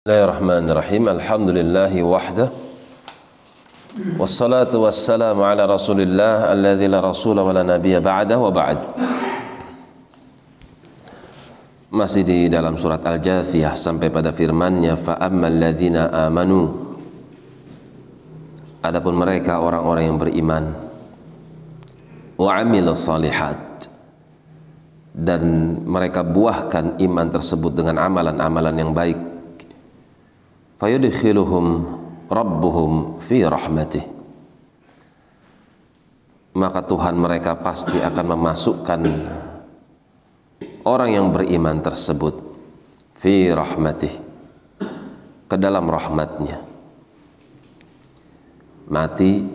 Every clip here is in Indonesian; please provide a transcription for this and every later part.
Bismillahirrahmanirrahim. Alhamdulillahi wahdah. Wassalatu wassalamu ala Rasulillah alladzi la rasula wa la nabiyya ba'da wa ba'd. Masih di dalam surat Al-Jathiyah sampai pada firman-Nya ladzina amanu. Adapun mereka orang-orang yang beriman wa amilus salihat dan mereka buahkan iman tersebut dengan amalan-amalan yang baik fayudkhiluhum rabbuhum fi rahmatih maka Tuhan mereka pasti akan memasukkan orang yang beriman tersebut fi rahmatih ke dalam rahmatnya. Mati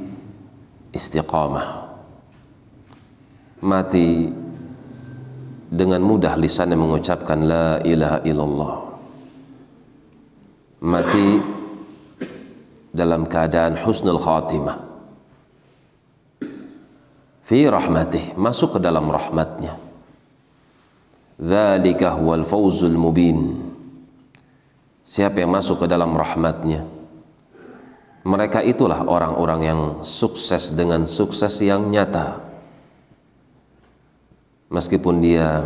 istiqamah. Mati dengan mudah lisannya mengucapkan la ilaha illallah mati dalam keadaan husnul khatimah. Fi rahmatih masuk ke dalam rahmatnya. Dzalika huwal fawzul mubin. Siapa yang masuk ke dalam rahmatnya? Mereka itulah orang-orang yang sukses dengan sukses yang nyata. Meskipun dia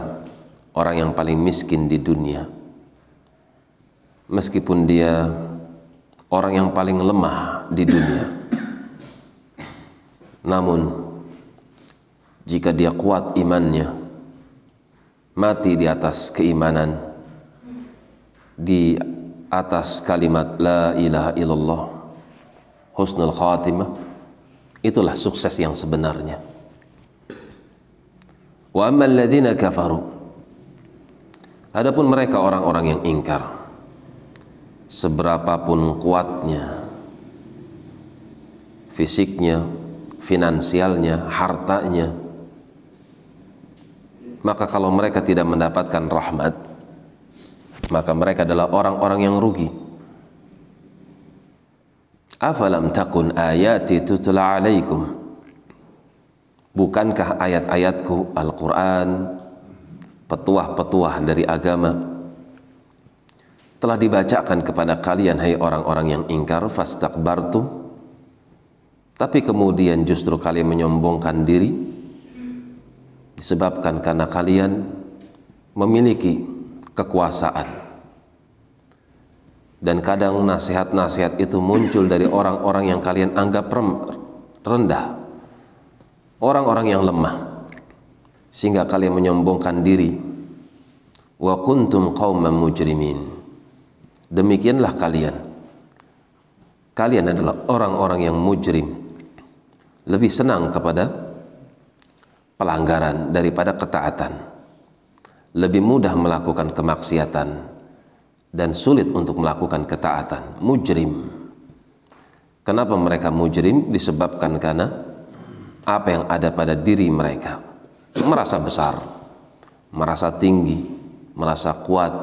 orang yang paling miskin di dunia meskipun dia orang yang paling lemah di dunia. Namun jika dia kuat imannya, mati di atas keimanan, di atas kalimat la ilaha illallah, husnul khatimah, itulah sukses yang sebenarnya. Wa ammal kafaru Adapun mereka orang-orang yang ingkar seberapapun kuatnya fisiknya, finansialnya, hartanya maka kalau mereka tidak mendapatkan rahmat maka mereka adalah orang-orang yang rugi. Afalam takun ayati tutla alaikum? Bukankah ayat-ayatku Al-Quran petuah-petuah dari agama telah dibacakan kepada kalian hai orang-orang yang ingkar fastakbartum tapi kemudian justru kalian menyombongkan diri disebabkan karena kalian memiliki kekuasaan. Dan kadang nasihat-nasihat itu muncul dari orang-orang yang kalian anggap rendah orang-orang yang lemah sehingga kalian menyombongkan diri. Wa kuntum qauman mujrimin Demikianlah kalian. Kalian adalah orang-orang yang mujrim. Lebih senang kepada pelanggaran daripada ketaatan. Lebih mudah melakukan kemaksiatan dan sulit untuk melakukan ketaatan. Mujrim. Kenapa mereka mujrim? Disebabkan karena apa yang ada pada diri mereka. Merasa besar, merasa tinggi, merasa kuat,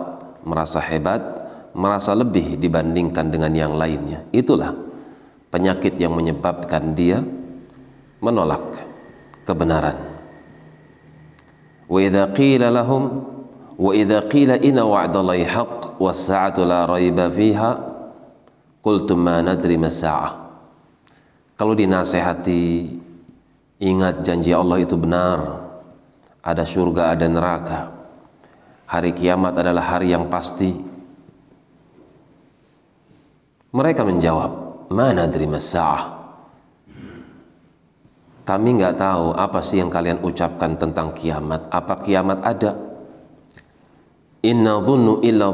merasa hebat, merasa lebih dibandingkan dengan yang lainnya. Itulah penyakit yang menyebabkan dia menolak kebenaran. Wa idza qila lahum wa idza qila inna wa'dallahi haqq was sa'atu la raiba fiha qultum. Kalau dinasehati ingat janji Allah itu benar. Ada surga, ada neraka. Hari kiamat adalah hari yang pasti mereka menjawab, mana terima sah? Kami nggak tahu apa sih yang kalian ucapkan tentang kiamat. Apa kiamat ada? Inna dhunnu illa.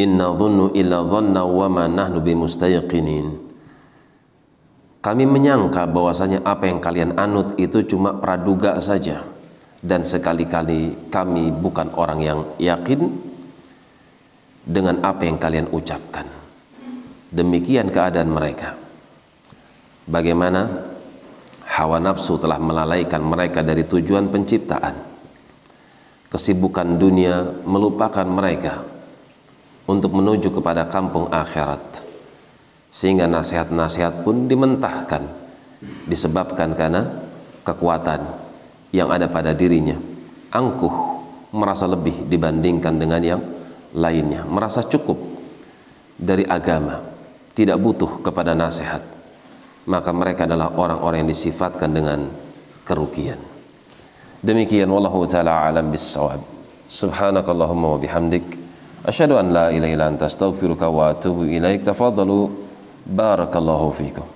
Inna dhunnu illa dhanna wa ma nahnu bimustayqinin. Kami menyangka bahwasanya apa yang kalian anut itu cuma praduga saja dan sekali-kali kami bukan orang yang yakin dengan apa yang kalian ucapkan. Demikian keadaan mereka. Bagaimana hawa nafsu telah melalaikan mereka dari tujuan penciptaan. Kesibukan dunia melupakan mereka untuk menuju kepada kampung akhirat. Sehingga nasihat-nasihat pun dimentahkan disebabkan karena kekuatan yang ada pada dirinya. Angkuh merasa lebih dibandingkan dengan yang lainnya, merasa cukup dari agama, tidak butuh kepada nasihat, maka mereka adalah orang-orang yang disifatkan dengan kerugian. Demikian wallahu taala alam bissawab. Subhanakallahumma wa bihamdik asyhadu an la ilaha illa anta astaghfiruka wa atubu ilaik. Tafadhalu barakallahu fikum.